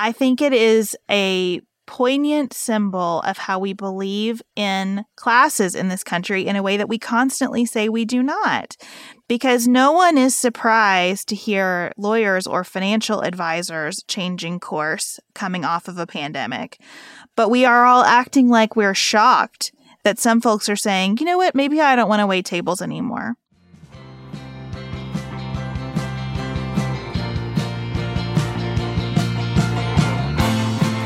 I think it is a poignant symbol of how we believe in classes in this country in a way that we constantly say we do not. Because no one is surprised to hear lawyers or financial advisors changing course coming off of a pandemic. But we are all acting like we're shocked that some folks are saying, you know what, maybe I don't want to wait tables anymore.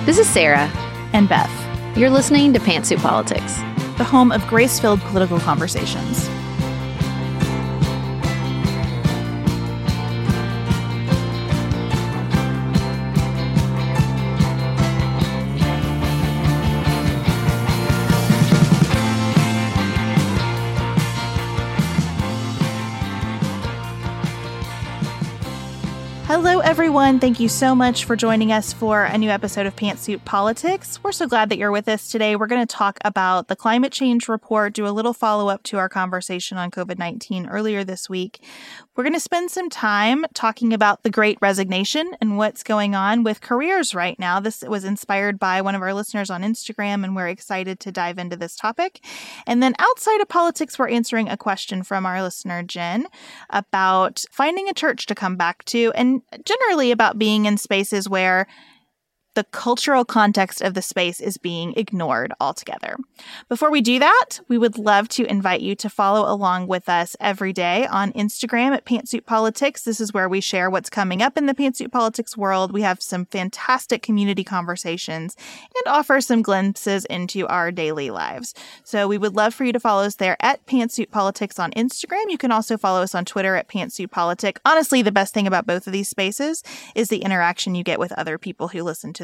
This is Sarah. And Beth. You're listening to Pantsuit Politics, the home of grace filled political conversations. Everyone. Thank you so much for joining us for a new episode of Pantsuit Politics. We're so glad that you're with us today. We're going to talk about the climate change report, do a little follow up to our conversation on COVID 19 earlier this week. We're going to spend some time talking about the great resignation and what's going on with careers right now. This was inspired by one of our listeners on Instagram, and we're excited to dive into this topic. And then outside of politics, we're answering a question from our listener, Jen, about finding a church to come back to and generally about being in spaces where the cultural context of the space is being ignored altogether. Before we do that, we would love to invite you to follow along with us every day on Instagram at Pantsuit Politics. This is where we share what's coming up in the pantsuit politics world. We have some fantastic community conversations and offer some glimpses into our daily lives. So we would love for you to follow us there at Pantsuit Politics on Instagram. You can also follow us on Twitter at Pantsuit Politic. Honestly, the best thing about both of these spaces is the interaction you get with other people who listen to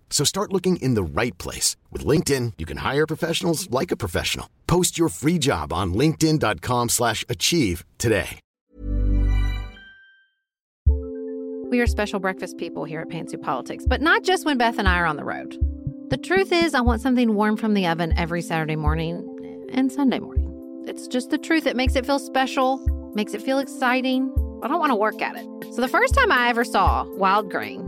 So start looking in the right place. With LinkedIn, you can hire professionals like a professional. Post your free job on linkedin.com slash achieve today. We are special breakfast people here at Pantsuit Politics, but not just when Beth and I are on the road. The truth is, I want something warm from the oven every Saturday morning and Sunday morning. It's just the truth. It makes it feel special, makes it feel exciting. I don't want to work at it. So the first time I ever saw wild grain,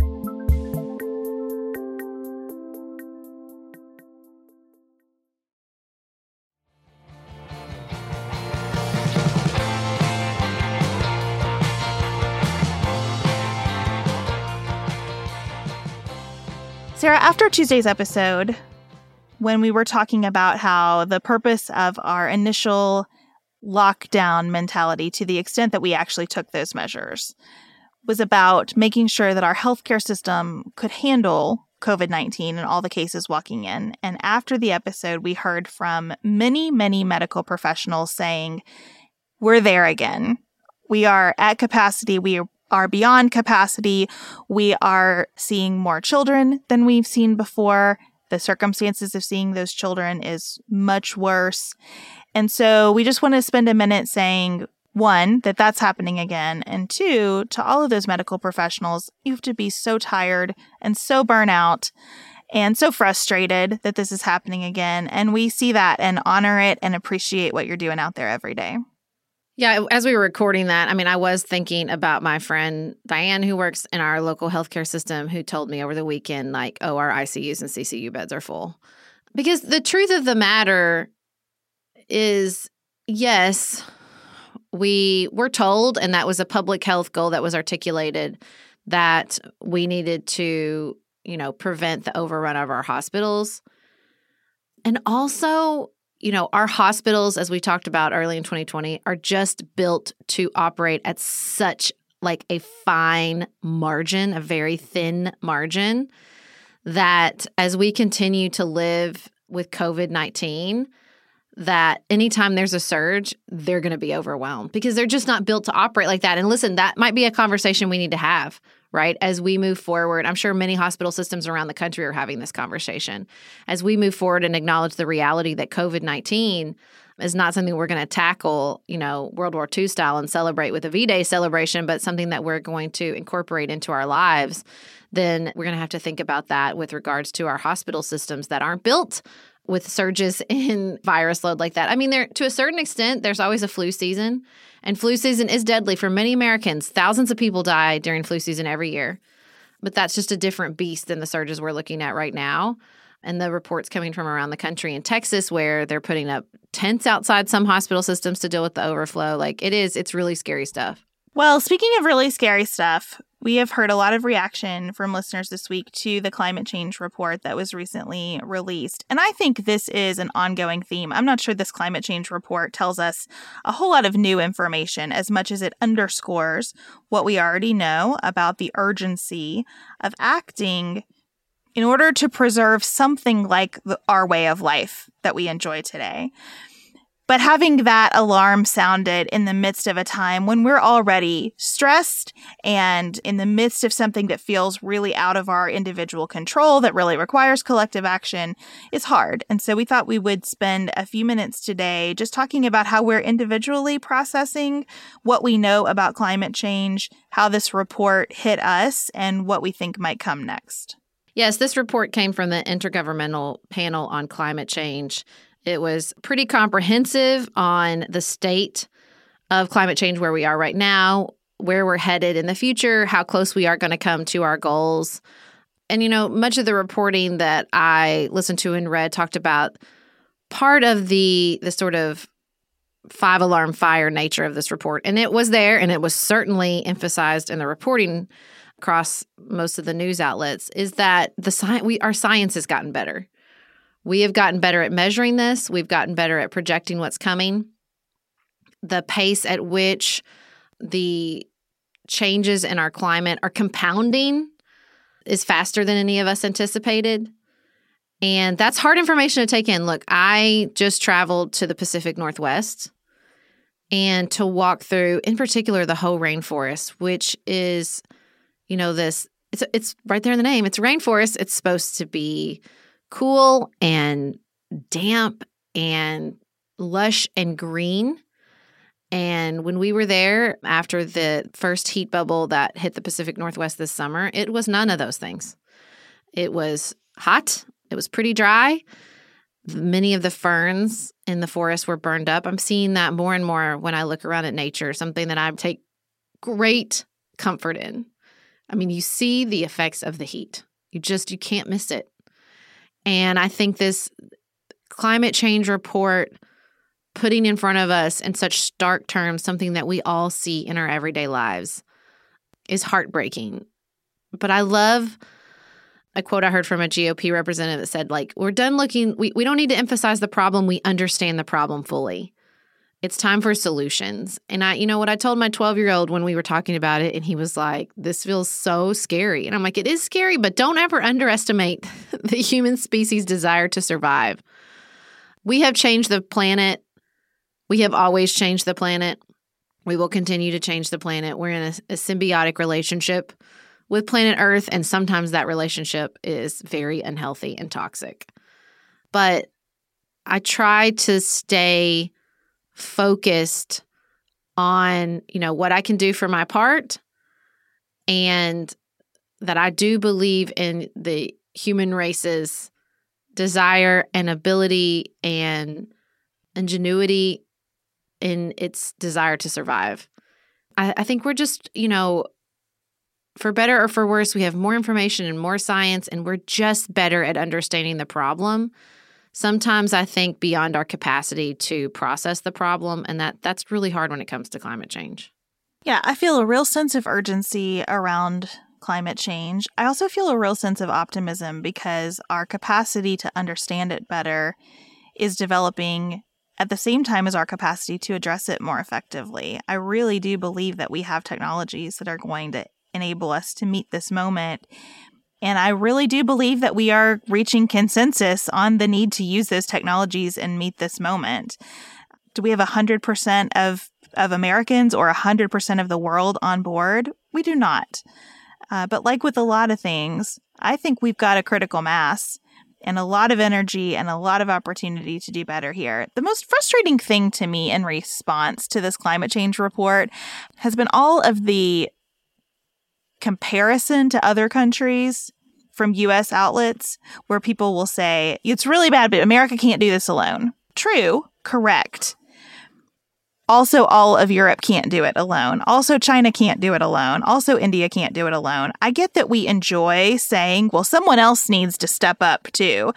Sarah, after Tuesday's episode, when we were talking about how the purpose of our initial lockdown mentality, to the extent that we actually took those measures, was about making sure that our healthcare system could handle COVID 19 and all the cases walking in. And after the episode, we heard from many, many medical professionals saying, We're there again. We are at capacity. We are beyond capacity. We are seeing more children than we've seen before. The circumstances of seeing those children is much worse. And so we just want to spend a minute saying, one, that that's happening again. And two, to all of those medical professionals, you have to be so tired and so burnout and so frustrated that this is happening again. And we see that and honor it and appreciate what you're doing out there every day. Yeah, as we were recording that, I mean, I was thinking about my friend Diane, who works in our local healthcare system, who told me over the weekend, like, oh, our ICUs and CCU beds are full. Because the truth of the matter is, yes, we were told, and that was a public health goal that was articulated, that we needed to, you know, prevent the overrun of our hospitals. And also, you know, our hospitals, as we talked about early in 2020, are just built to operate at such like a fine margin, a very thin margin, that as we continue to live with COVID 19, that anytime there's a surge, they're going to be overwhelmed because they're just not built to operate like that. And listen, that might be a conversation we need to have, right? As we move forward, I'm sure many hospital systems around the country are having this conversation. As we move forward and acknowledge the reality that COVID 19 is not something we're going to tackle, you know, World War II style and celebrate with a V Day celebration, but something that we're going to incorporate into our lives, then we're going to have to think about that with regards to our hospital systems that aren't built with surges in virus load like that. I mean, there to a certain extent, there's always a flu season, and flu season is deadly for many Americans. Thousands of people die during flu season every year, but that's just a different beast than the surges we're looking at right now. And the reports coming from around the country in Texas, where they're putting up tents outside some hospital systems to deal with the overflow. Like it is, it's really scary stuff. Well, speaking of really scary stuff, we have heard a lot of reaction from listeners this week to the climate change report that was recently released. And I think this is an ongoing theme. I'm not sure this climate change report tells us a whole lot of new information as much as it underscores what we already know about the urgency of acting in order to preserve something like the, our way of life that we enjoy today. But having that alarm sounded in the midst of a time when we're already stressed and in the midst of something that feels really out of our individual control, that really requires collective action, is hard. And so we thought we would spend a few minutes today just talking about how we're individually processing what we know about climate change, how this report hit us, and what we think might come next. Yes, this report came from the Intergovernmental Panel on Climate Change it was pretty comprehensive on the state of climate change, where we are right now, where we're headed in the future, how close we are going to come to our goals. And, you know, much of the reporting that I listened to and read talked about part of the the sort of five alarm fire nature of this report. And it was there and it was certainly emphasized in the reporting across most of the news outlets is that the science we our science has gotten better. We have gotten better at measuring this, we've gotten better at projecting what's coming. The pace at which the changes in our climate are compounding is faster than any of us anticipated. And that's hard information to take in. Look, I just traveled to the Pacific Northwest and to walk through, in particular, the Hoh rainforest, which is, you know, this, it's, it's right there in the name. It's rainforest. It's supposed to be cool and damp and lush and green. And when we were there after the first heat bubble that hit the Pacific Northwest this summer, it was none of those things. It was hot, it was pretty dry. Many of the ferns in the forest were burned up. I'm seeing that more and more when I look around at nature, something that I take great comfort in. I mean, you see the effects of the heat. You just you can't miss it. And I think this climate change report putting in front of us in such stark terms something that we all see in our everyday lives is heartbreaking. But I love a quote I heard from a GOP representative that said, like, we're done looking, we, we don't need to emphasize the problem, we understand the problem fully. It's time for solutions. And I, you know what, I told my 12 year old when we were talking about it, and he was like, this feels so scary. And I'm like, it is scary, but don't ever underestimate the human species' desire to survive. We have changed the planet. We have always changed the planet. We will continue to change the planet. We're in a, a symbiotic relationship with planet Earth, and sometimes that relationship is very unhealthy and toxic. But I try to stay focused on, you know, what I can do for my part and that I do believe in the human race's desire and ability and ingenuity in its desire to survive. I, I, think we're just, you know, for better or for worse, we have more information and more science, and we're just better at understanding the problem sometimes I think beyond our capacity to process the problem, and that that's really hard when it comes to climate change. Yeah, I feel a real sense of urgency around climate change. I also feel a real sense of optimism because our capacity to understand it better is developing at the same time as our capacity to address it more effectively. I really do believe that we have technologies that are going to enable us to meet this moment and I really do believe that we are reaching consensus on the need to use those technologies and meet this moment. Do we have 100% of, of Americans or 100% of the world on board? We do not. Uh, but like with a lot of things, I think we've got a critical mass and a lot of energy and a lot of opportunity to do better here. The most frustrating thing to me in response to this climate change report has been all of the comparison to other countries from US outlets where people will say, it's really bad, but America can't do this alone. True, correct. Also, all of Europe can't do it alone. Also, China can't do it alone. Also, India can't do it alone. I get that we enjoy saying, well, someone else needs to step up too.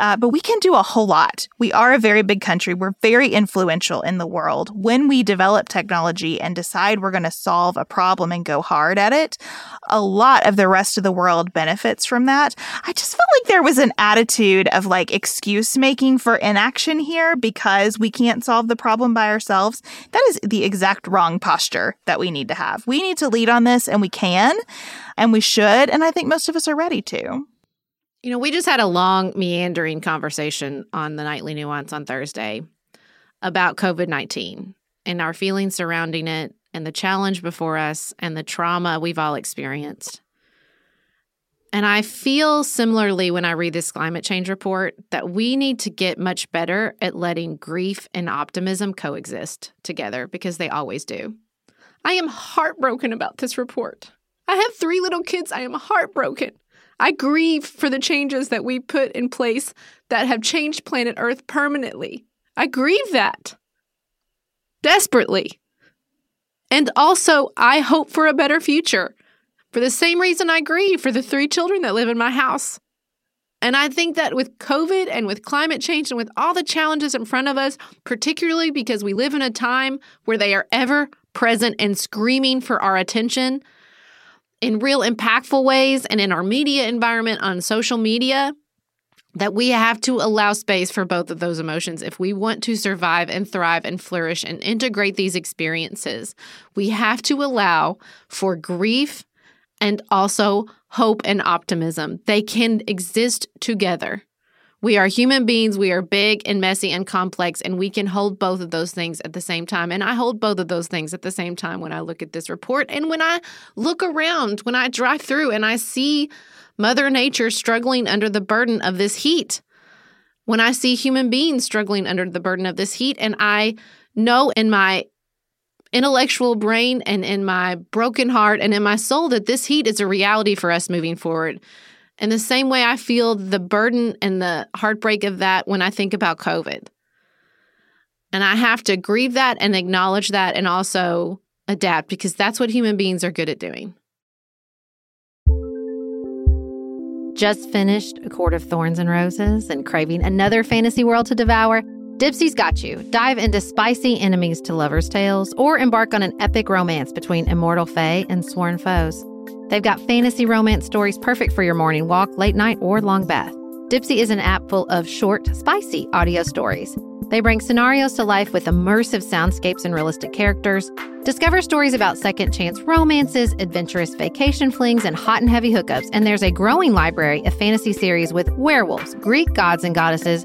Uh, but we can do a whole lot. We are a very big country. We're very influential in the world. When we develop technology and decide we're going to solve a problem and go hard at it, a lot of the rest of the world benefits from that. I just felt like there was an attitude of like excuse making for inaction here because we can't solve the problem by ourselves. That is the exact wrong posture that we need to have. We need to lead on this and we can and we should. And I think most of us are ready to. You know, we just had a long, meandering conversation on the Nightly Nuance on Thursday about COVID 19 and our feelings surrounding it and the challenge before us and the trauma we've all experienced. And I feel similarly when I read this climate change report that we need to get much better at letting grief and optimism coexist together because they always do. I am heartbroken about this report. I have three little kids. I am heartbroken. I grieve for the changes that we put in place that have changed planet Earth permanently. I grieve that desperately. And also, I hope for a better future for the same reason I grieve for the three children that live in my house. And I think that with COVID and with climate change and with all the challenges in front of us, particularly because we live in a time where they are ever present and screaming for our attention, in real impactful ways and in our media environment on social media that we have to allow space for both of those emotions if we want to survive and thrive and flourish and integrate these experiences. We have to allow for grief and also hope and optimism. They can exist together. We are human beings. We are big and messy and complex, and we can hold both of those things at the same time. And I hold both of those things at the same time when I look at this report. And when I look around, when I drive through and I see Mother Nature struggling under the burden of this heat, when I see human beings struggling under the burden of this heat, and I know in my intellectual brain and in my broken heart and in my soul that this heat is a reality for us moving forward. In the same way, I feel the burden and the heartbreak of that when I think about COVID. And I have to grieve that and acknowledge that and also adapt because that's what human beings are good at doing. Just finished A Court of Thorns and Roses and craving another fantasy world to devour? Dipsea's got you. Dive into spicy enemies to lovers' tales or embark on an epic romance between immortal fae and sworn foes. They've got fantasy romance stories perfect for your morning walk, late night, or long bath. Dipsea is an app full of short, spicy audio stories. They bring scenarios to life with immersive soundscapes and realistic characters. Discover stories about second chance romances, adventurous vacation flings, and hot and heavy hookups. And there's a growing library of fantasy series with werewolves, Greek gods and goddesses,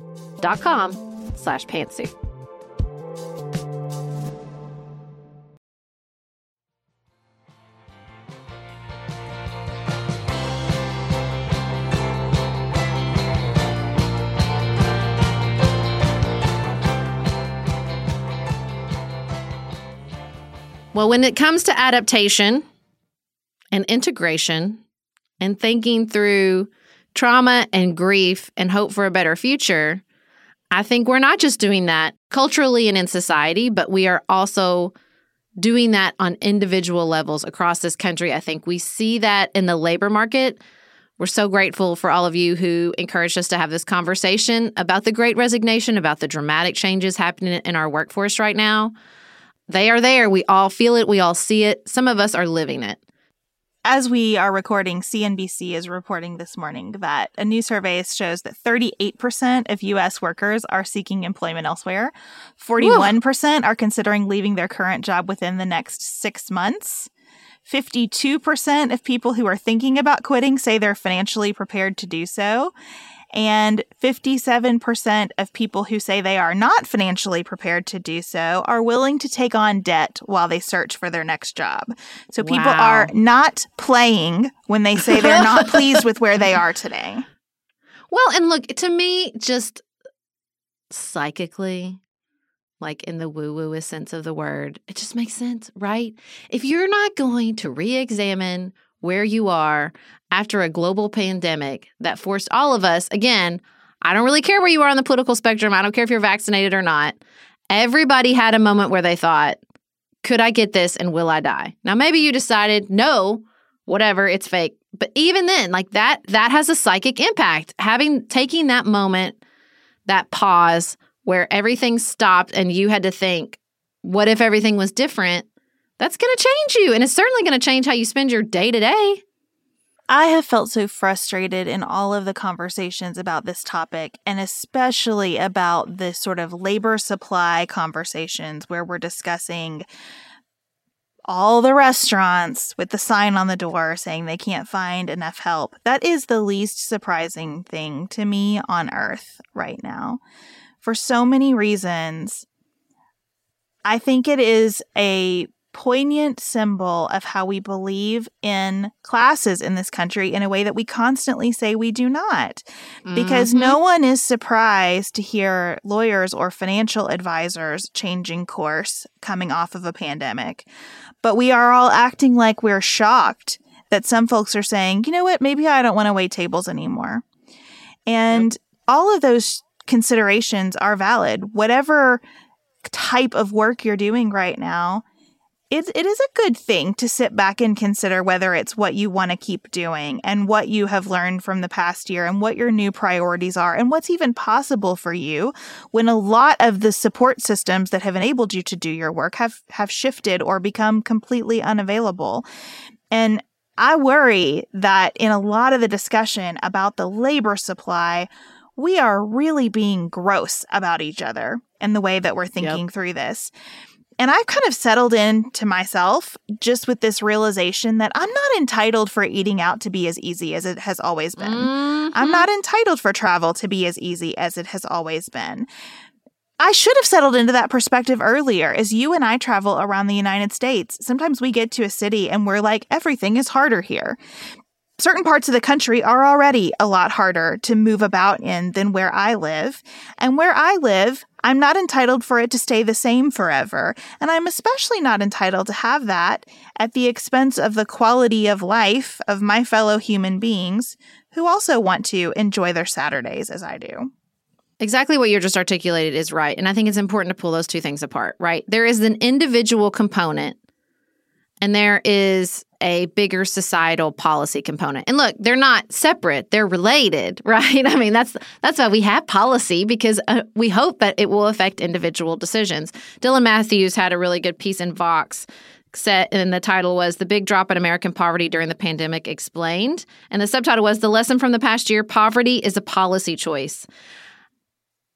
com slash pantsuit. Well, when it comes to adaptation and integration and thinking through trauma and grief and hope for a better future, I think we're not just doing that culturally and in society, but we are also doing that on individual levels across this country. I think we see that in the labor market. We're so grateful for all of you who encouraged us to have this conversation about the great resignation, about the dramatic changes happening in our workforce right now. They are there. We all feel it. We all see it. Some of us are living it. As we are recording, CNBC is reporting this morning that a new survey shows that 38% of US workers are seeking employment elsewhere. 41% are considering leaving their current job within the next six months. 52% of people who are thinking about quitting say they're financially prepared to do so. And 57% of people who say they are not financially prepared to do so are willing to take on debt while they search for their next job. So people Wow. are not playing when they say they're not pleased with where they are today. Well, and look, to me, just psychically, like in the woo woo sense of the word, it just makes sense, right? If you're not going to re examine where you are after a global pandemic that forced all of us, again, I don't really care where you are on the political spectrum, I don't care if you're vaccinated or not. Everybody had a moment where they thought, could I get this and will I die? Now maybe you decided, no, whatever, it's fake. But even then, like that that has a psychic impact. Having taking that moment, that pause where everything stopped and you had to think, what if everything was different? That's going to change you and it's certainly going to change how you spend your day to day. I have felt so frustrated in all of the conversations about this topic, and especially about this sort of labor supply conversations where we're discussing all the restaurants with the sign on the door saying they can't find enough help. That is the least surprising thing to me on earth right now. For so many reasons, I think it is a poignant symbol of how we believe in classes in this country in a way that we constantly say we do not. Because mm-hmm. no one is surprised to hear lawyers or financial advisors changing course coming off of a pandemic. But we are all acting like we're shocked that some folks are saying, you know what, maybe I don't want to wait tables anymore. And all of those considerations are valid. Whatever type of work you're doing right now, it, it is a good thing to sit back and consider whether it's what you want to keep doing and what you have learned from the past year and what your new priorities are and what's even possible for you when a lot of the support systems that have enabled you to do your work have, have shifted or become completely unavailable. And I worry that in a lot of the discussion about the labor supply, we are really being gross about each other and the way that we're thinking yep. through this. And I've kind of settled in to myself just with this realization that I'm not entitled for eating out to be as easy as it has always been. Mm-hmm. I'm not entitled for travel to be as easy as it has always been. I should have settled into that perspective earlier. As you and I travel around the United States, sometimes we get to a city and we're like, everything is harder here certain parts of the country are already a lot harder to move about in than where I live. And where I live, I'm not entitled for it to stay the same forever. And I'm especially not entitled to have that at the expense of the quality of life of my fellow human beings who also want to enjoy their Saturdays as I do. Exactly what you just articulated is right. And I think it's important to pull those two things apart, right? There is an individual component and there is a bigger societal policy component. And look, they're not separate; they're related, right? I mean, that's that's why we have policy because uh, we hope that it will affect individual decisions. Dylan Matthews had a really good piece in Vox set and the title was the big drop in american poverty during the pandemic explained and the subtitle was the lesson from the past year poverty is a policy choice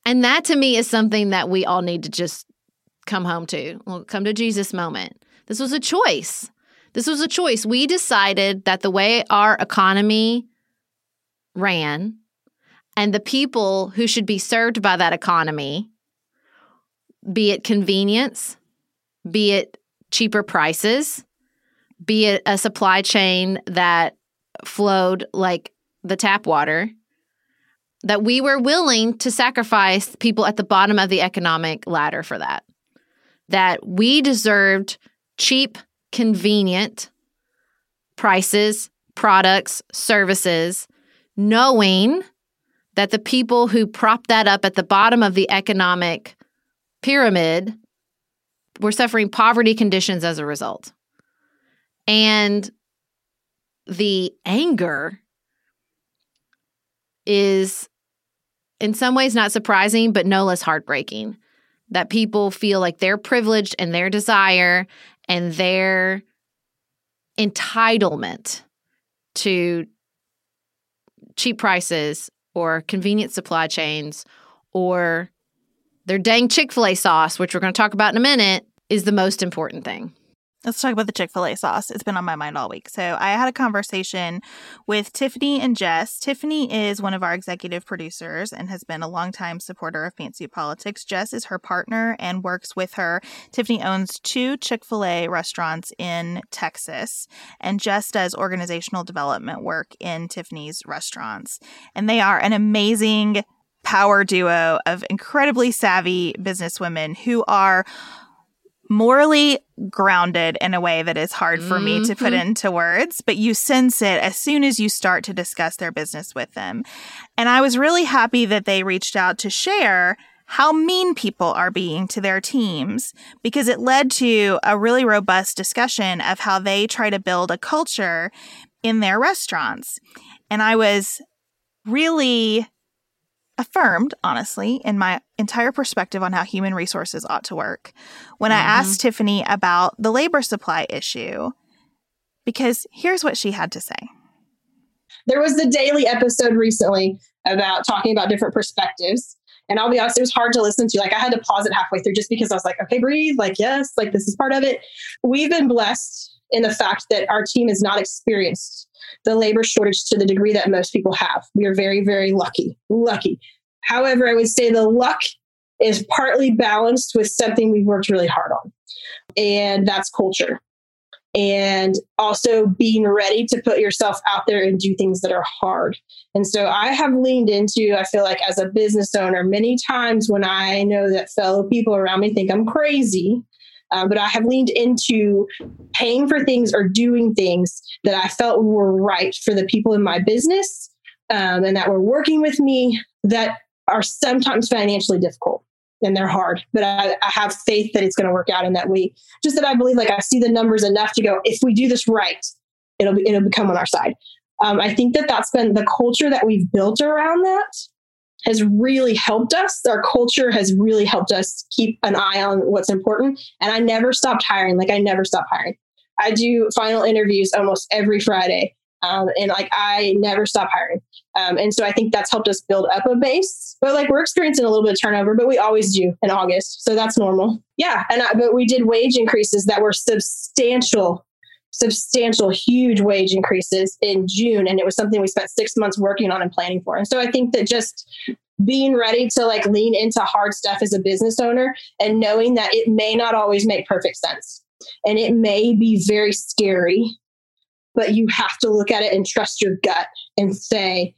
and that to me is something that we all need to just come home to well, come to jesus moment this was a choice this was a choice. We decided that the way our economy ran and the people who should be served by that economy, be it convenience, be it cheaper prices, be it a supply chain that flowed like the tap water, that we were willing to sacrifice people at the bottom of the economic ladder for that. That we deserved cheap convenient prices, products, services, knowing that the people who prop that up at the bottom of the economic pyramid were suffering poverty conditions as a result. And the anger is in some ways not surprising, but no less heartbreaking that people feel like their privilege and their desire and their entitlement to cheap prices or convenient supply chains or their dang Chick fil A sauce, which we're going to talk about in a minute, is the most important thing. Let's talk about the Chick fil A sauce. It's been on my mind all week. So, I had a conversation with Tiffany and Jess. Tiffany is one of our executive producers and has been a longtime supporter of Pantsuit Politics. Jess is her partner and works with her. Tiffany owns two Chick fil A restaurants in Texas, and Jess does organizational development work in Tiffany's restaurants. And they are an amazing power duo of incredibly savvy businesswomen who are morally grounded in a way that is hard for mm-hmm. me to put mm-hmm. into words, but you sense it as soon as you start to discuss their business with them. And I was really happy that they reached out to share how mean people are being to their teams because it led to a really robust discussion of how they try to build a culture in their restaurants. And I was really affirmed, honestly, in my entire perspective on how human resources ought to work when mm-hmm. I asked Tiffany about the labor supply issue. Because here's what she had to say. There was the daily episode recently about talking about different perspectives. And I'll be honest, it was hard to listen to. Like I had to pause it halfway through just because I was like, okay, breathe. Like, yes, like this is part of it. We've been blessed in the fact that our team is not experienced the labor shortage to the degree that most people have. We are very, very lucky. Lucky. However, I would say the luck is partly balanced with something we've worked really hard on, and that's culture. And also being ready to put yourself out there and do things that are hard. And so I have leaned into, I feel like as a business owner, many times when I know that fellow people around me think I'm crazy, uh, but I have leaned into paying for things or doing things that I felt were right for the people in my business um, and that were working with me that are sometimes financially difficult and they're hard. But I, I have faith that it's going to work out and that we just that I believe like I see the numbers enough to go if we do this right, it'll be, it'll become on our side. Um, I think that that's been the culture that we've built around that has really helped us. Our culture has really helped us keep an eye on what's important. And I never stopped hiring. Like I never stopped hiring. I do final interviews almost every Friday. Um, and like I never stop hiring. Um, and so I think that's helped us build up a base. But like we're experiencing a little bit of turnover, but we always do in August. So that's normal. Yeah. And I, but we did wage increases that were substantial substantial, huge wage increases in June. And it was something we spent six months working on and planning for. And so I think that just being ready to like lean into hard stuff as a business owner and knowing that it may not always make perfect sense and it may be very scary, but you have to look at it and trust your gut and say,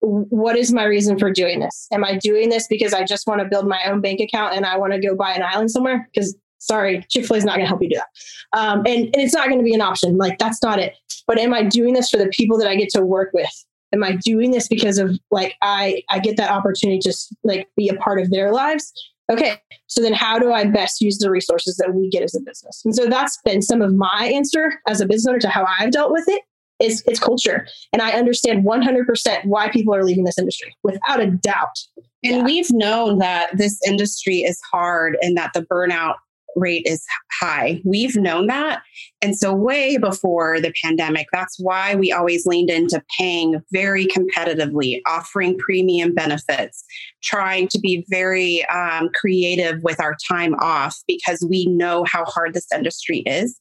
what is my reason for doing this? Am I doing this because I just want to build my own bank account and I want to go buy an island somewhere? Because sorry, Chick fil A is not going to help you do that. Um, and, and it's not going to be an option. Like, that's not it. But am I doing this for the people that I get to work with? Am I doing this because of like I I get that opportunity to just like be a part of their lives? Okay, so then how do I best use the resources that we get as a business? And so that's been some of my answer as a business owner to how I've dealt with it. Is it's culture, and I understand 100% why people are leaving this industry without a doubt. And yeah. we've known that this industry is hard and that the burnout rate is high. We've known that. And so, way before the pandemic, that's why we always leaned into paying very competitively, offering premium benefits, trying to be very um, creative with our time off because we know how hard this industry is.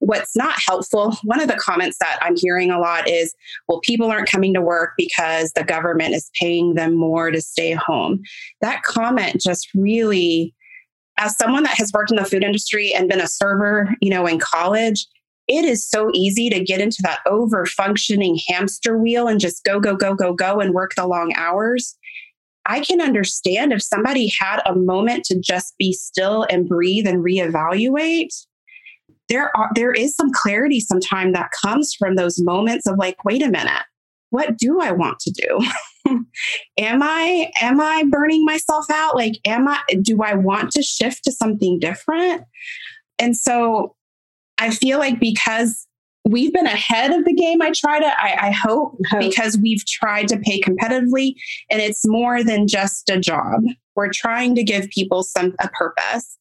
What's not helpful, one of the comments that I'm hearing a lot is, well, people aren't coming to work because the government is paying them more to stay home. That comment just really as someone that has worked in the food industry and been a server, you know, in college, it is so easy to get into that over functioning hamster wheel and just go, go, go, go, go and work the long hours. I can understand if somebody had a moment to just be still and breathe and reevaluate. There are there is some clarity sometimes that comes from those moments of like, wait a minute, what do I want to do? am I am I burning myself out? Like am I do I want to shift to something different? And so I feel like because we've been ahead of the game, I try to, I, I hope, hope, because we've tried to pay competitively and it's more than just a job. We're trying to give people some a purpose.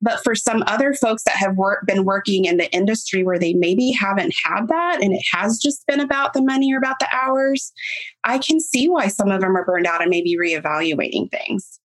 But for some other folks that have work, been working in the industry where they maybe haven't had that and it has just been about the money or about the hours, I can see why some of them are burned out and maybe reevaluating things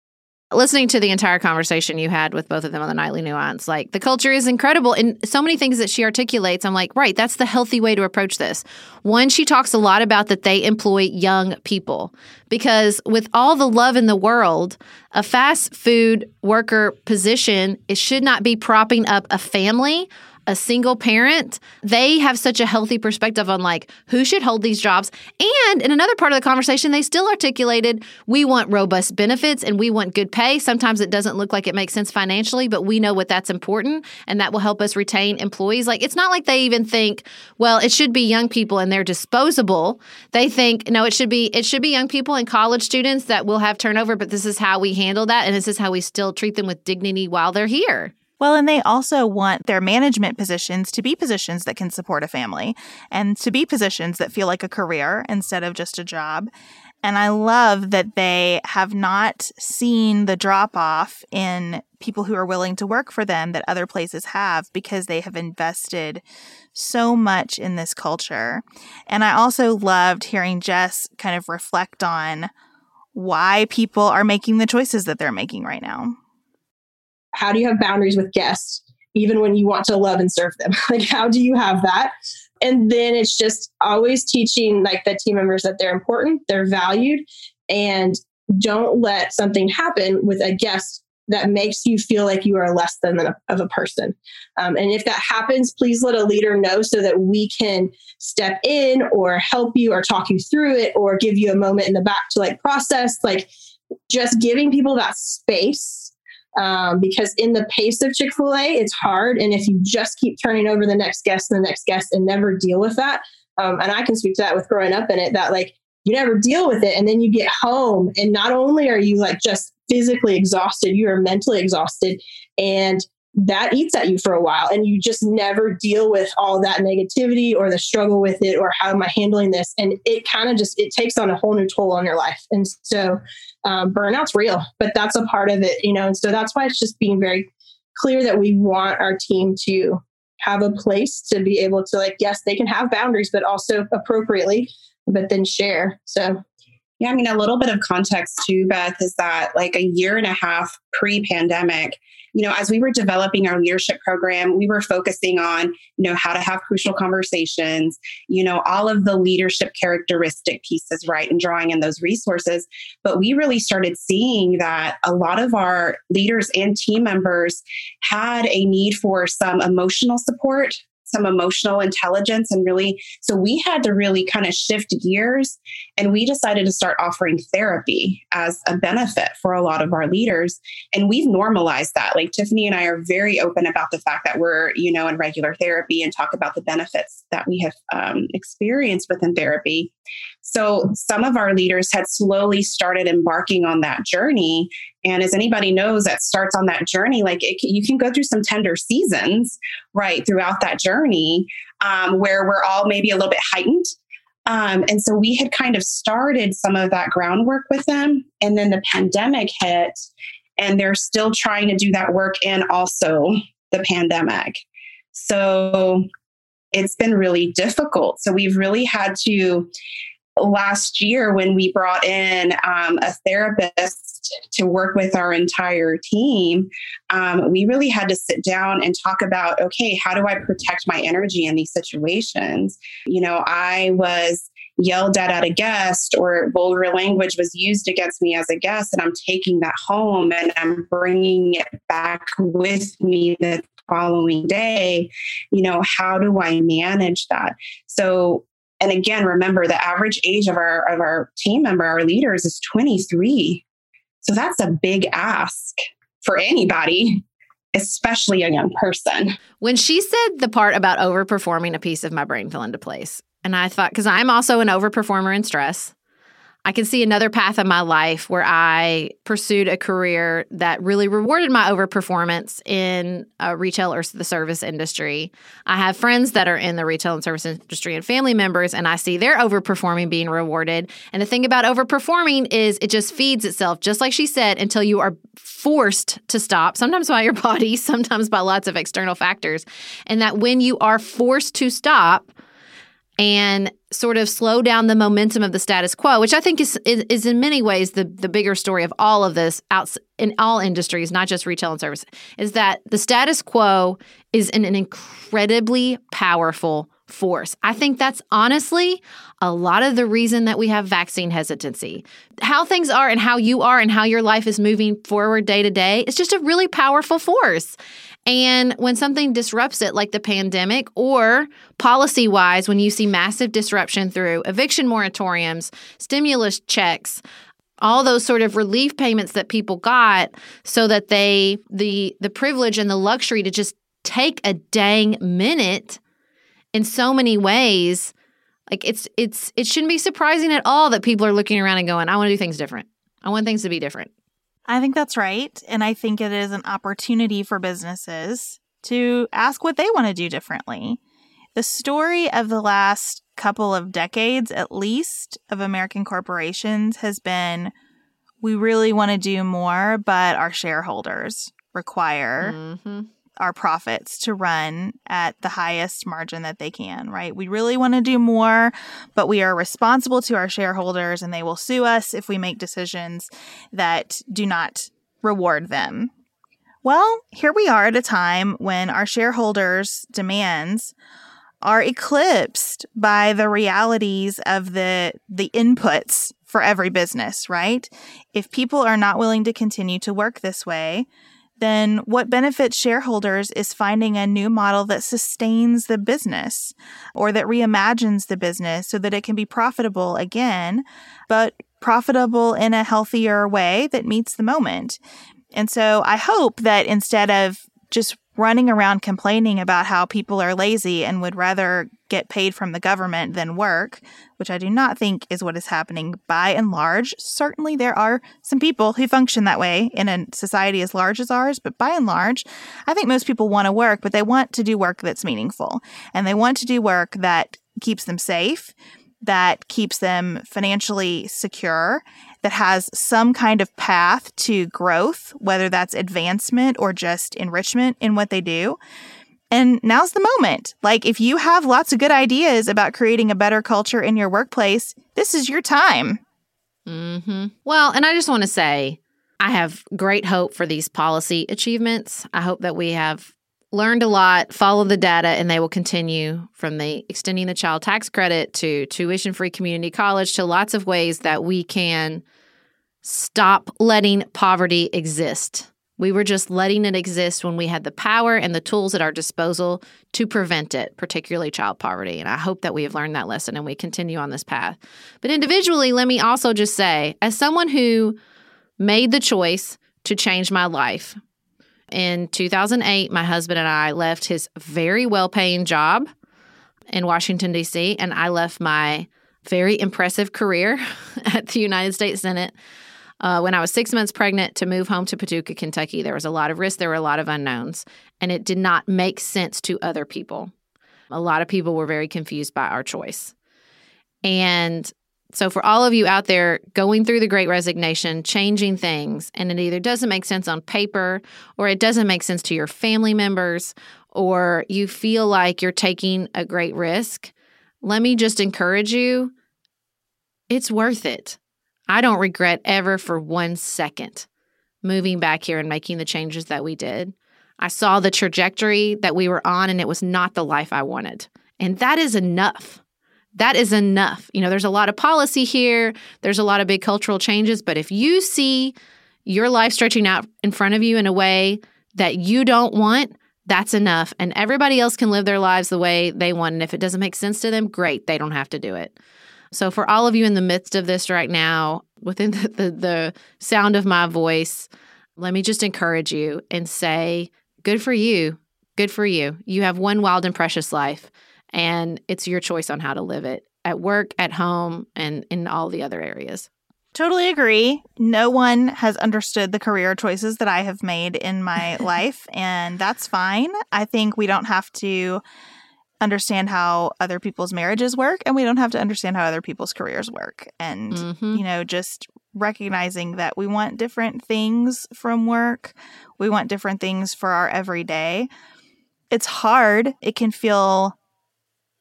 listening to the entire conversation you had with both of them on the nightly nuance like the culture is incredible and so many things that she articulates. I'm like right that's the healthy way to approach this. One she talks a lot about that they employ young people because with all the love in the world a fast food worker position it should not be propping up a family a single parent, they have such a healthy perspective on like who should hold these jobs. And in another part of the conversation, they still articulated we want robust benefits and we want good pay. Sometimes it doesn't look like it makes sense financially, but we know what that's important and that will help us retain employees. Like it's not like they even think, well, it should be young people and they're disposable. They think, no, it should be it should be young people and college students that will have turnover, but this is how we handle that and this is how we still treat them with dignity while they're here. Well, and they also want their management positions to be positions that can support a family and to be positions that feel like a career instead of just a job. And I love that they have not seen the drop off in people who are willing to work for them that other places have because they have invested so much in this culture. And I also loved hearing Jess kind of reflect on why people are making the choices that they're making right now how do you have boundaries with guests even when you want to love and serve them? Like how do you have that? And then it's just always teaching like the team members that they're important they're valued and don't let something happen with a guest that makes you feel like you are less than a, of a person. Um, and if that happens please let a leader know so that we can step in or help you or talk you through it or give you a moment in the back to like process like just giving people that space um, because in the pace of Chick fil A, it's hard. And if you just keep turning over the next guest and the next guest and never deal with that, um, and I can speak to that with growing up in it, that like you never deal with it. And then you get home, and not only are you like just physically exhausted, you are mentally exhausted. And that eats at you for a while and you just never deal with all that negativity or the struggle with it or how am i handling this and it kind of just it takes on a whole new toll on your life and so um, burnout's real but that's a part of it you know? And so that's why it's just being very clear that we want our team to have a place to be able to like yes they can have boundaries but also appropriately but then share. So yeah, I mean, a little bit of context too, Beth, is that like a year and a half pre pandemic, you know, as we were developing our leadership program, we were focusing on, you know, how to have crucial conversations, you know, all of the leadership characteristic pieces, right, and drawing in those resources. But we really started seeing that a lot of our leaders and team members had a need for some emotional support some emotional intelligence and really so we had to really kind of shift gears and we decided to start offering therapy as a benefit for a lot of our leaders. And we've normalized that. Like tiffany and i are very open about the fact that we're you know in regular therapy and talk about the benefits that we have um, experienced within therapy so some of our leaders had slowly started embarking on that journey. And as anybody knows that starts on that journey like it, you can go through some tender seasons right throughout that journey um, where we're all maybe a little bit heightened. Um, and so we had kind of started some of that groundwork with them. And then the pandemic hit and they're still trying to do that work and also the pandemic. So it's been really difficult. So we've really had to last year when we brought in um, a therapist to work with our entire team, um, we really had to sit down and talk about okay, how do I protect my energy in these situations? You know, I was yelled at at a guest or vulgar language was used against me as a guest and i'm taking that home and i'm bringing it back with me the following day you know how do i manage that so and again remember the average age of our of our team member our leaders is 23 so that's a big ask for anybody, especially a young person. When she said the part about overperforming, a piece of my brain fell into place. And I thought, because I'm also an overperformer in stress. I can see another path in my life where I pursued a career that really rewarded my overperformance in a retail or the service industry. I have friends that are in the retail and service industry and family members, and I see their overperforming being rewarded. And the thing about overperforming is it just feeds itself, just like she said, until you are forced to stop, sometimes by your body, sometimes by lots of external factors. And that when you are forced to stop, and sort of slow down the momentum of the status quo, which I think is, is, is in many ways the the bigger story of all of this out in all industries, not just retail and service, is that the status quo is an, an incredibly powerful force. I think that's honestly a lot of the reason that we have vaccine hesitancy. How things are and how you are and how your life is moving forward day to day is just a really powerful force. And when something disrupts it, like the pandemic, or policy wise, when you see massive disruption through eviction moratoriums, stimulus checks, all those sort of relief payments that people got so that they the the privilege and the luxury to just take a dang minute in so many ways like it's it's it shouldn't be surprising at all that people are looking around and going i want to do things different. I want things to be different I think that's right. And I think it is an opportunity for businesses to ask what they want to do differently. The story of the last couple of decades, at least, of American corporations has been we really want to do more, but our shareholders require mm-hmm our profits to run at the highest margin that they can, right? We really want to do more, but we are responsible to our shareholders and they will sue us if we make decisions that do not reward them. Well, here we are at a time when our shareholders' demands are eclipsed by the realities of the the inputs for every business, right? If people are not willing to continue to work this way, then what benefits shareholders is finding a new model that sustains the business or that reimagines the business so that it can be profitable again, but profitable in a healthier way that meets the moment. And so I hope that instead of just running around complaining about how people are lazy and would rather get paid from the government than work, which I do not think is what is happening by and large. Certainly, there are some people who function that way in a society as large as ours, but by and large, I think most people want to work, but they want to do work that's meaningful and they want to do work that keeps them safe, that keeps them financially secure, that has some kind of path to growth, whether that's advancement or just enrichment in what they do. And now's the moment. Like, if you have lots of good ideas about creating a better culture in your workplace, this is your time. Mm-hmm. Well, and I just want to say, I have great hope for these policy achievements. I hope that we have learned a lot, follow the data, and they will continue from the extending the child tax credit to tuition free community college to lots of ways that we can stop letting poverty exist. We were just letting it exist when we had the power and the tools at our disposal to prevent it, particularly child poverty. And I hope that we have learned that lesson and we continue on this path. But individually, let me also just say, as someone who made the choice to change my life, in 2008, my husband and I left his very well paying job in Washington, D.C., and I left my very impressive career at the United States Senate uh, when I was six months pregnant to move home to Paducah, Kentucky. There was a lot of risk, there were a lot of unknowns, and it did not make sense to other people. A lot of people were very confused by our choice. And so, for all of you out there going through the great resignation, changing things, and it either doesn't make sense on paper or it doesn't make sense to your family members, or you feel like you're taking a great risk, let me just encourage you it's worth it. I don't regret ever for one second moving back here and making the changes that we did. I saw the trajectory that we were on, and it was not the life I wanted. And that is enough. That is enough. You know, there's a lot of policy here, there's a lot of big cultural changes, but if you see your life stretching out in front of you in a way that you don't want, that's enough. And everybody else can live their lives the way they want. And if it doesn't make sense to them, great, they don't have to do it. So, for all of you in the midst of this right now, within the, the, the sound of my voice, let me just encourage you and say, good for you. Good for you. You have one wild and precious life, and it's your choice on how to live it at work, at home, and in all the other areas. Totally agree. No one has understood the career choices that I have made in my life, and that's fine. I think we don't have to understand how other people's marriages work and we don't have to understand how other people's careers work and mm-hmm. you know just recognizing that we want different things from work we want different things for our everyday it's hard it can feel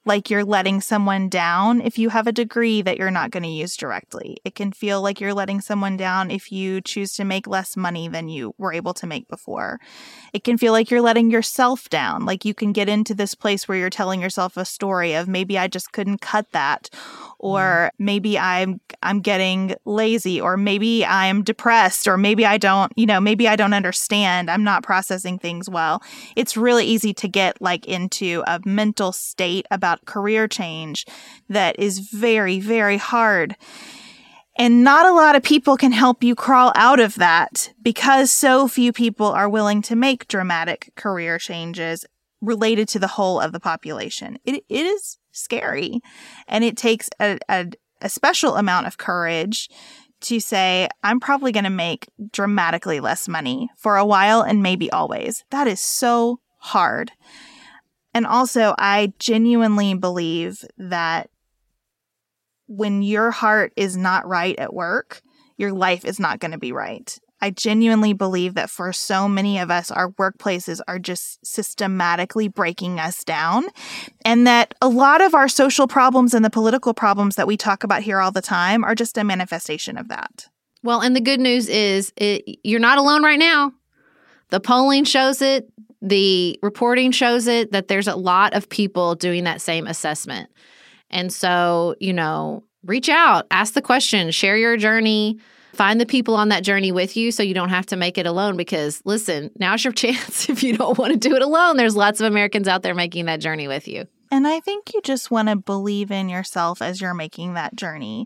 like you're letting someone down if you have a degree that you're not going to use directly. It can feel like you're letting someone down if you choose to make less money than you were able to make before. It can feel like you're letting yourself down. Like you can get into this place where you're telling yourself a story of maybe I just couldn't cut that or mm. maybe I'm I'm getting lazy or maybe I'm depressed or maybe I don't, you know, maybe I don't understand. I'm not processing things well. It's really easy to get like into a mental state about career change that is very very hard. And not a lot of people can help you crawl out of that because so few people are willing to make dramatic career changes related to the whole of the population. It, it is scary. And it takes a, a, a special amount of courage to say, I'm probably going to make dramatically less money for a while and maybe always. That is so hard. And also, I genuinely believe that when your heart is not right at work, your life is not going to be right. I genuinely believe that for so many of us, our workplaces are just systematically breaking us down. And that a lot of our social problems and the political problems that we talk about here all the time are just a manifestation of that. Well, and the good news is it, you're not alone right now. The polling shows it, the reporting shows it that there's a lot of people doing that same assessment. And so, you know, reach out, ask the question, share your journey Find the people on that journey with you so you don't have to make it alone because listen, now's your chance if you don't want to do it alone. There's lots of Americans out there making that journey with you. And I think you just want to believe in yourself as you're making that journey.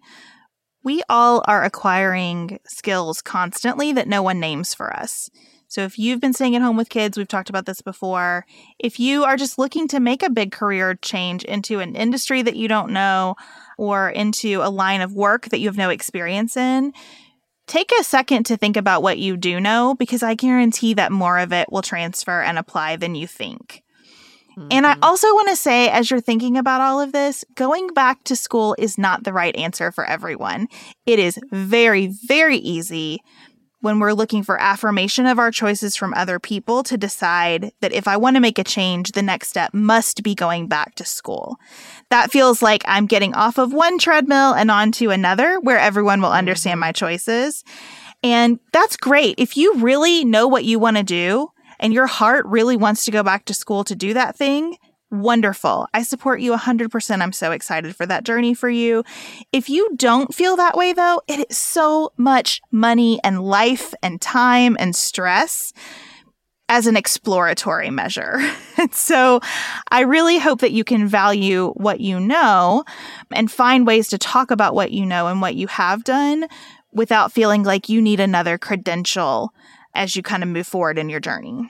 We all are acquiring skills constantly that no one names for us. So if you've been staying at home with kids, we've talked about this before. If you are just looking to make a big career change into an industry that you don't know or into a line of work that you have no experience in, take a second to think about what you do know because I guarantee that more of it will transfer and apply than you think. Mm-hmm. And I mm-hmm. also want to say, as you're thinking about all of this, going back to school is not the right answer for everyone. It is very, very easy when we're looking for affirmation of our choices from other people to decide that if I want to make a change, the next step must be going back to school. That feels like I'm getting off of one treadmill and onto another where everyone will understand mm-hmm. my choices. And that's great. If you really know what you want to do and your heart really wants to go back to school to do that thing, wonderful. I support you 100%. I'm so excited for that journey for you. If you don't feel that way, though, it is so much money and life and time and stress as an exploratory measure. so I really hope that you can value what you know and find ways to talk about what you know and what you have done without feeling like you need another credential as you kind of move forward in your journey.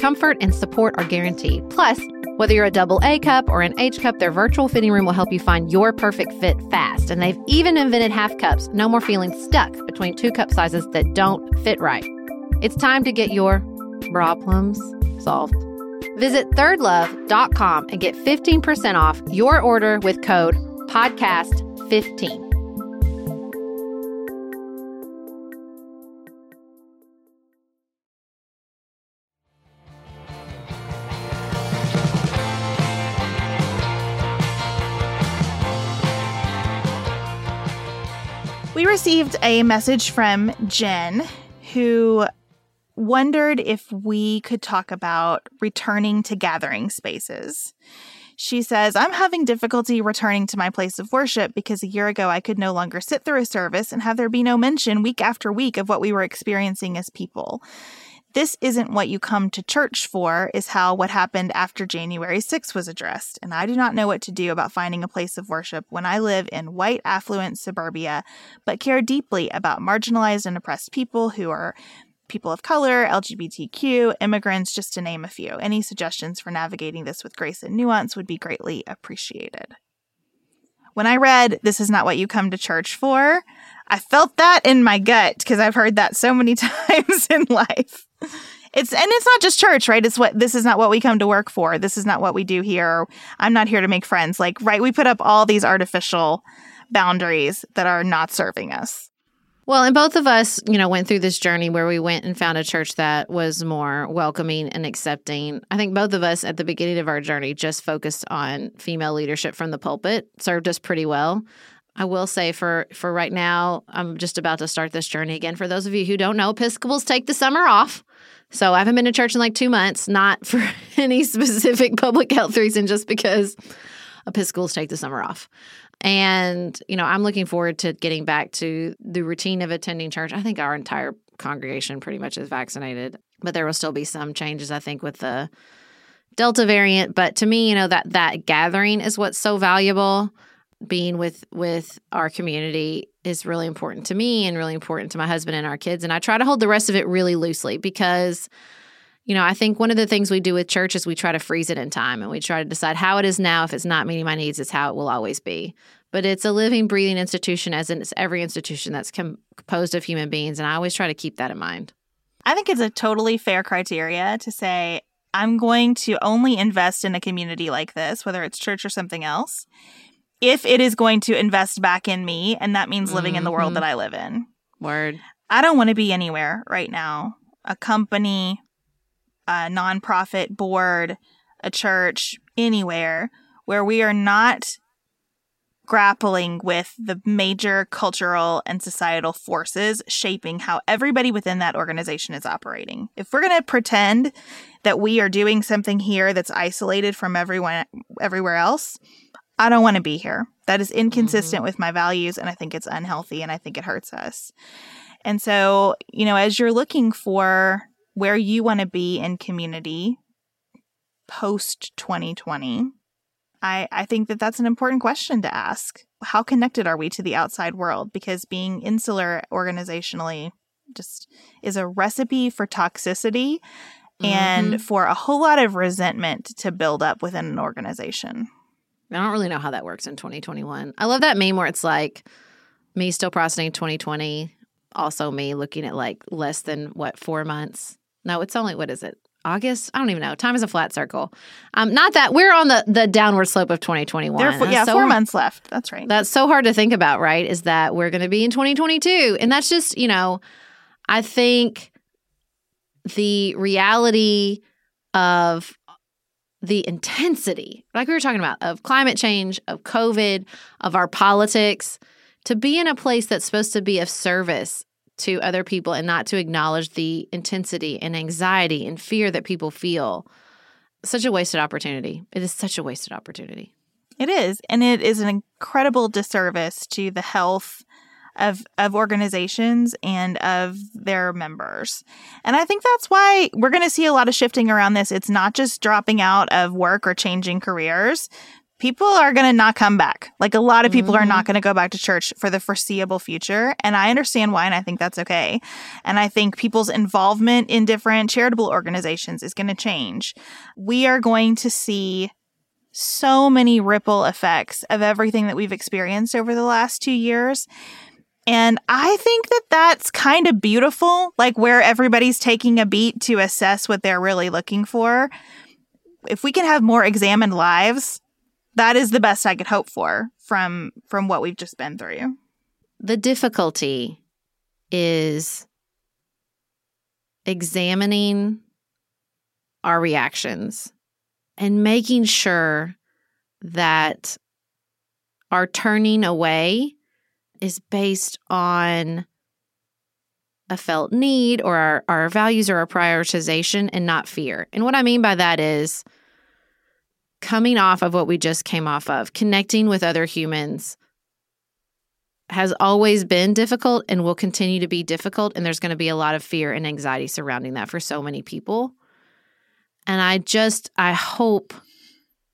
Comfort and support are guaranteed. Plus, whether you're a double A cup or an H cup, their virtual fitting room will help you find your perfect fit fast. And they've even invented half cups. No more feeling stuck between two cup sizes that don't fit right. It's time to get your bra plums solved. Visit thirdlove.com and get 15% off your order with code podcast15. We received a message from Jen who wondered if we could talk about returning to gathering spaces. She says, I'm having difficulty returning to my place of worship because a year ago I could no longer sit through a service and have there be no mention week after week of what we were experiencing as people. This isn't what you come to church for, is how what happened after January 6th was addressed. And I do not know what to do about finding a place of worship when I live in white, affluent suburbia, but care deeply about marginalized and oppressed people who are people of color, LGBTQ, immigrants, just to name a few. Any suggestions for navigating this with grace and nuance would be greatly appreciated. When I read This is not what you come to church for, I felt that in my gut because I've heard that so many times in life. It's and it's not just church, right? It's what this is not what we come to work for. This is not what we do here. I'm not here to make friends. Like, right, we put up all these artificial boundaries that are not serving us. Well, and both of us, you know, went through this journey where we went and found a church that was more welcoming and accepting. I think both of us at the beginning of our journey just focused on female leadership from the pulpit, served us pretty well. I will say for for right now, I'm just about to start this journey again. For those of you who don't know, Episcopals take the summer off. So I haven't been to church in like two months, not for any specific public health reason, just because Episcopals take the summer off. And, you know, I'm looking forward to getting back to the routine of attending church. I think our entire congregation pretty much is vaccinated, but there will still be some changes, I think, with the Delta variant. But to me, you know, that that gathering is what's so valuable. Being with with our community is really important to me and really important to my husband and our kids. And I try to hold the rest of it really loosely because you know, I think one of the things we do with church is we try to freeze it in time and we try to decide how it is now. If it's not meeting my needs, it's how it will always be. But it's a living, breathing institution, as in it's every institution that's composed of human beings. And I always try to keep that in mind. I think it's a totally fair criteria to say, I'm going to only invest in a community like this, whether it's church or something else, if it is going to invest back in me. And that means living mm-hmm. in the world that mm-hmm. I live in. Word. I don't want to be anywhere right now. A company, a nonprofit board, a church, anywhere where we are not grappling with the major cultural and societal forces shaping how everybody within that organization is operating. If we're going to pretend that we are doing something here that's isolated from everyone everywhere else, I don't want to be here. That is inconsistent mm-hmm. with my values and I think it's unhealthy and I think it hurts us. And so, you know, as you're looking for where you want to be in community post 2020, I, I think that that's an important question to ask. How connected are we to the outside world? Because being insular organizationally just is a recipe for toxicity and Mhm. for a whole lot of resentment to build up within an organization. I don't really know how that works in 2021. I love that meme where it's like me still processing 2020, also me looking at like less than what four months. No, it's only what is it? August? I don't even know. Time is a flat circle. Um, not that we're on the the downward slope of 2021. There are yeah, so four months left. That's right. That's so hard to think about, right? Is that we're going to be in 2022, and that's just you know, I think the reality of the intensity, like we were talking about, of climate change, of COVID, of our politics, to be in a place that's supposed to be of service to other people and not to acknowledge the intensity and anxiety and fear that people feel. Such a wasted opportunity. It is such a wasted opportunity. It is, and it is an incredible disservice to the health of of organizations and of their members. And I think that's why we're going to see a lot of shifting around this. It's not just dropping out of work or changing careers. People are going to not come back. Like a lot of people are not mm-hmm. going to go back to church for the foreseeable future, and I understand why and I think that's okay. And I think people's involvement in different charitable organizations is going to change. We are going to see so many ripple effects of everything that we've experienced over the last two years. And I think that that's kind of beautiful, like where everybody's taking a beat to assess what they're really looking for. If we can have more examined lives, that is the best I could hope for from from what we've just been through. the difficulty is examining our reactions and making sure that our turning away is based on a felt need or our, our values or our prioritization and not fear. And what I mean by that is coming off of what we just came off of, connecting with other humans has always been difficult and will continue to be difficult. And there's going to be a lot of fear and anxiety surrounding that for so many people. And I just, I hope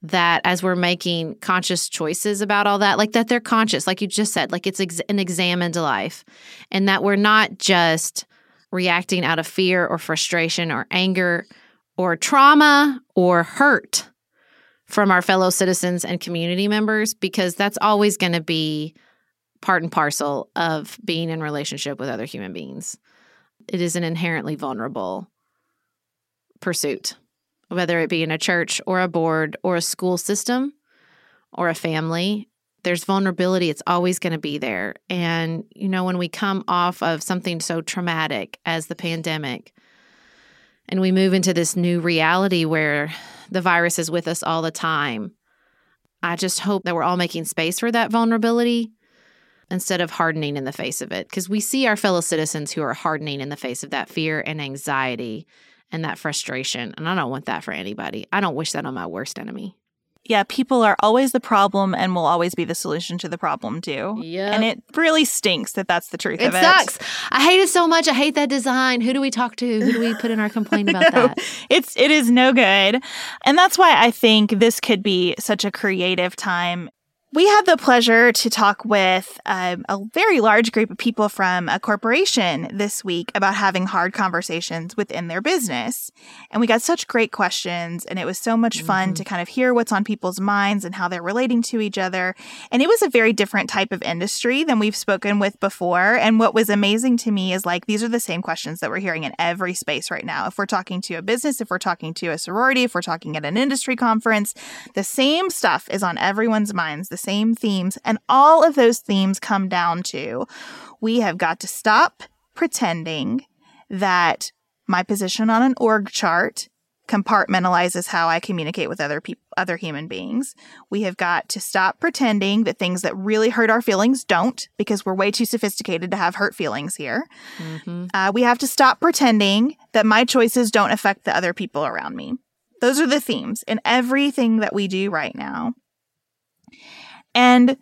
that as we're making conscious choices about all that, like that they're conscious, like you just said, like it's ex- an examined life, and that we're not just reacting out of fear or frustration or anger or trauma or hurt from our fellow citizens and community members, because that's always going to be part and parcel of being in relationship with other human beings. It is an inherently vulnerable pursuit, whether it be in a church or a board or a school system or a family. There's vulnerability, it's always going to be there. And, you know, when we come off of something so traumatic as the pandemic and we move into this new reality where the virus is with us all the time, I just hope that we're all making space for that vulnerability instead of hardening in the face of it. Because we see our fellow citizens who are hardening in the face of that fear and anxiety and that frustration. And I don't want that for anybody. I don't wish that on my worst enemy. Yeah, people are always the problem and will always be the solution to the problem too. Yeah. And it really stinks that that's the truth It of it. sucks. I hate it so much. I hate that design. Who do we talk to? Who do we put in our complaint about No, that? It's it is no good. And that's why I think this could be such a creative time. We had the pleasure to talk with um, a very large group of people from a corporation this week about having hard conversations within their business. And we got such great questions, and it was so much fun to kind of hear what's on people's minds and how they're relating to each other. And it was a very different type of industry than we've spoken with before. And what was amazing to me is like these are the same questions that we're hearing in every space right now. If we're talking to a business, if we're talking to a sorority, if we're talking at an industry conference, the same stuff is on everyone's minds, the same themes. And all of those themes come down to we have got to stop pretending that my position on an org chart compartmentalizes how I communicate with other people, other human beings. We have got to stop pretending that things that really hurt our feelings don't, because we're way too sophisticated to have hurt feelings here. Mhm. Uh, we have to stop pretending that my choices don't affect the other people around me. Those are the themes in everything that we do right now. And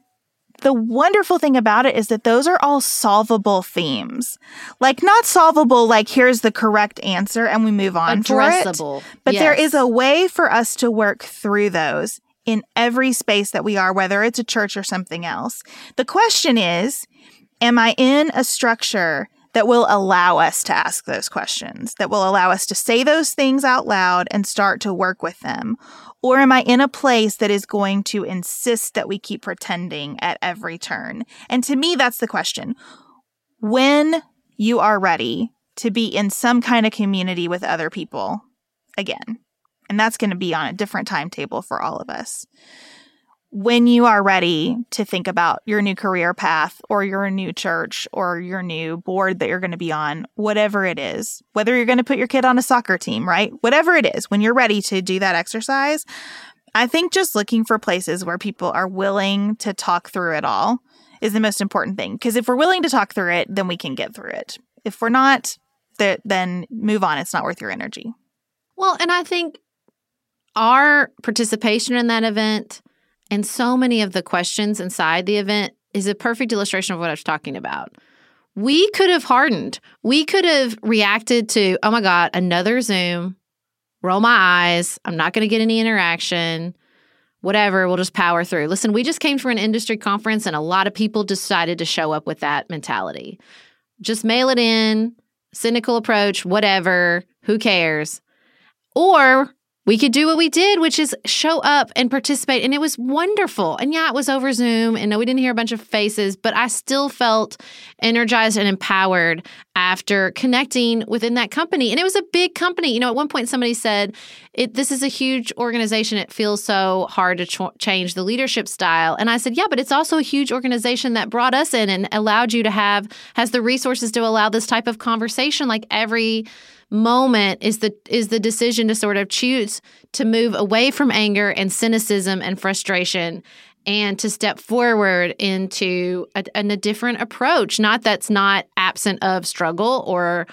the wonderful thing about it is that those are all solvable themes. Like, not solvable, like, here's the correct answer and we move on for it. Addressable. But there Yes. is a way for us to work through those in every space that we are, whether it's a church or something else. The question is, am I in a structure that will allow us to ask those questions, that will allow us to say those things out loud and start to work with them? Or am I in a place that is going to insist that we keep pretending at every turn? And to me, that's the question. When you are ready to be in some kind of community with other people again, and that's going to be on a different timetable for all of us when you are ready to think about your new career path or your new church or your new board that you're going to be on, whatever it is, whether you're going to put your kid on a soccer team, right? Whatever it is, when you're ready to do that exercise, I think just looking for places where people are willing to talk through it all is the most important thing. Because if we're willing to talk through it, then we can get through it. If we're not, then move on. It's not worth your energy. Well, and I think our participation in that event and so many of the questions inside the event is a perfect illustration of what I was talking about. We could have hardened. We could have reacted to, oh my God, another Zoom, roll my eyes. I'm not going to get any interaction. Whatever, we'll just power through. Listen, we just came from an industry conference and a lot of people decided to show up with that mentality. Just mail it in, cynical approach, whatever, who cares? Or we could do what we did, which is show up and participate. And it was wonderful. And yeah, it was over Zoom. And no, we didn't hear a bunch of faces, but I still felt energized and empowered after connecting within that company. And it was a big company. You know, at one point somebody said, This is a huge organization. It feels so hard to ch- change the leadership style. And I said, Yeah, but it's also a huge organization that brought us in and allowed you to have, has the resources to allow this type of conversation like every moment is the is the decision to sort of choose to move away from anger and cynicism and frustration and to step forward into a, a different approach not that's not absent of struggle or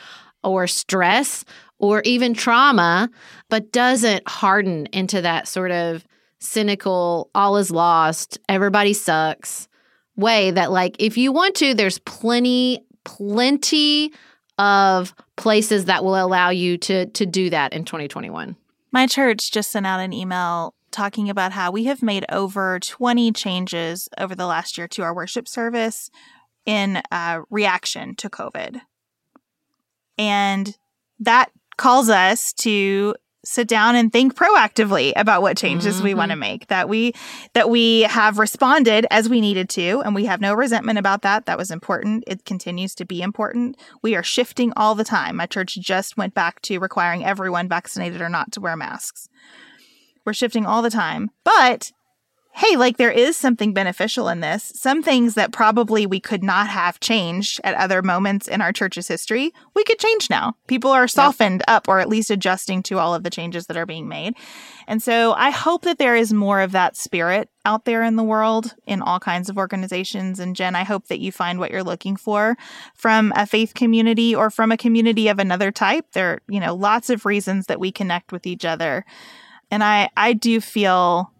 or stress or even trauma but doesn't harden into that sort of cynical all is lost everybody sucks way that like if you want to there's plenty plenty of places that will allow you to to do that in 2021. My church just sent out an email talking about how we have made over 20 changes over the last year to our worship service in uh, reaction to COVID. And that calls us to sit down and think proactively about what changes mm-hmm. we want to make that we that we have responded as we needed to and we have no resentment about that. That was important. It continues to be important. We are shifting all the time. My church just went back to requiring everyone vaccinated or not to wear masks we're shifting all the time but hey, like there is something beneficial in this. Some things that probably we could not have changed at other moments in our church's history, we could change now. People are softened yep. up or at least adjusting to all of the changes that are being made. And so I hope that there is more of that spirit out there in the world in all kinds of organizations. And Jen, I hope that you find what you're looking for from a faith community or from a community of another type. There are, you know, lots of reasons that we connect with each other. And I, I do feel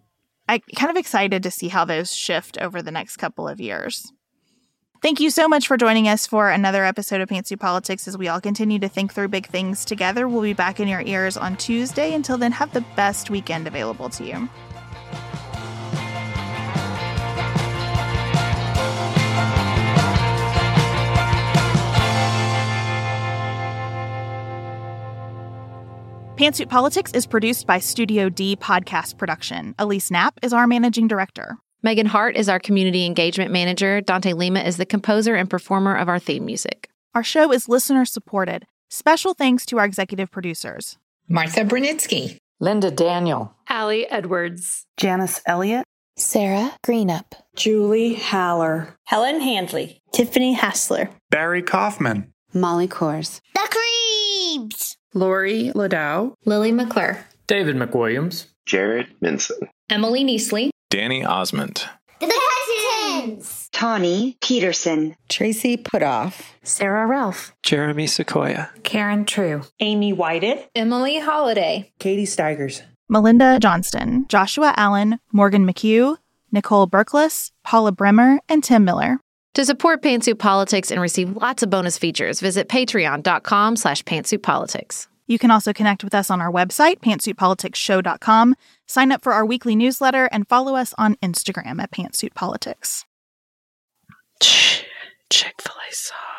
I kind of excited to see how those shift over the next couple of years. Thank you so much for joining us for another episode of Pantsuit Politics as we all continue to think through big things together. We'll be back in your ears on Tuesday. Until then, have the best weekend available to you. Pantsuit Politics is produced by Studio D Podcast Production. Elise Knapp is our managing director. Megan Hart is our community engagement manager. Dante Lima is the composer and performer of our theme music. Our show is listener supported. Special thanks to our executive producers Martha Brunitsky, Linda Daniel, Allie Edwards, Janice Elliott, Sarah Greenup, Julie Haller, Helen Handley, Tiffany Hassler, Barry Kaufman, Molly Kors, The Creeps. Lori Ladow, Lily McClure, David McWilliams, Jared Minson, Emily Neasley, Danny Osmond, The Hutchins, Tawny Peterson, Tracy Putoff, Sarah Ralph, Jeremy Sequoia, Karen True, Amy Whited, Emily Holiday, Katie Steigers, Melinda Johnston, Joshua Allen, Morgan McHugh, Nicole Berkless, Paula Bremer, and Tim Miller. To support Pantsuit Politics and receive lots of bonus features, visit patreon.com slash pantsuitpolitics. You can also connect with us on our website, pantsuitpoliticsshow.com, sign up for our weekly newsletter, and follow us on Instagram at pantsuitpolitics. Chick fil A sauce.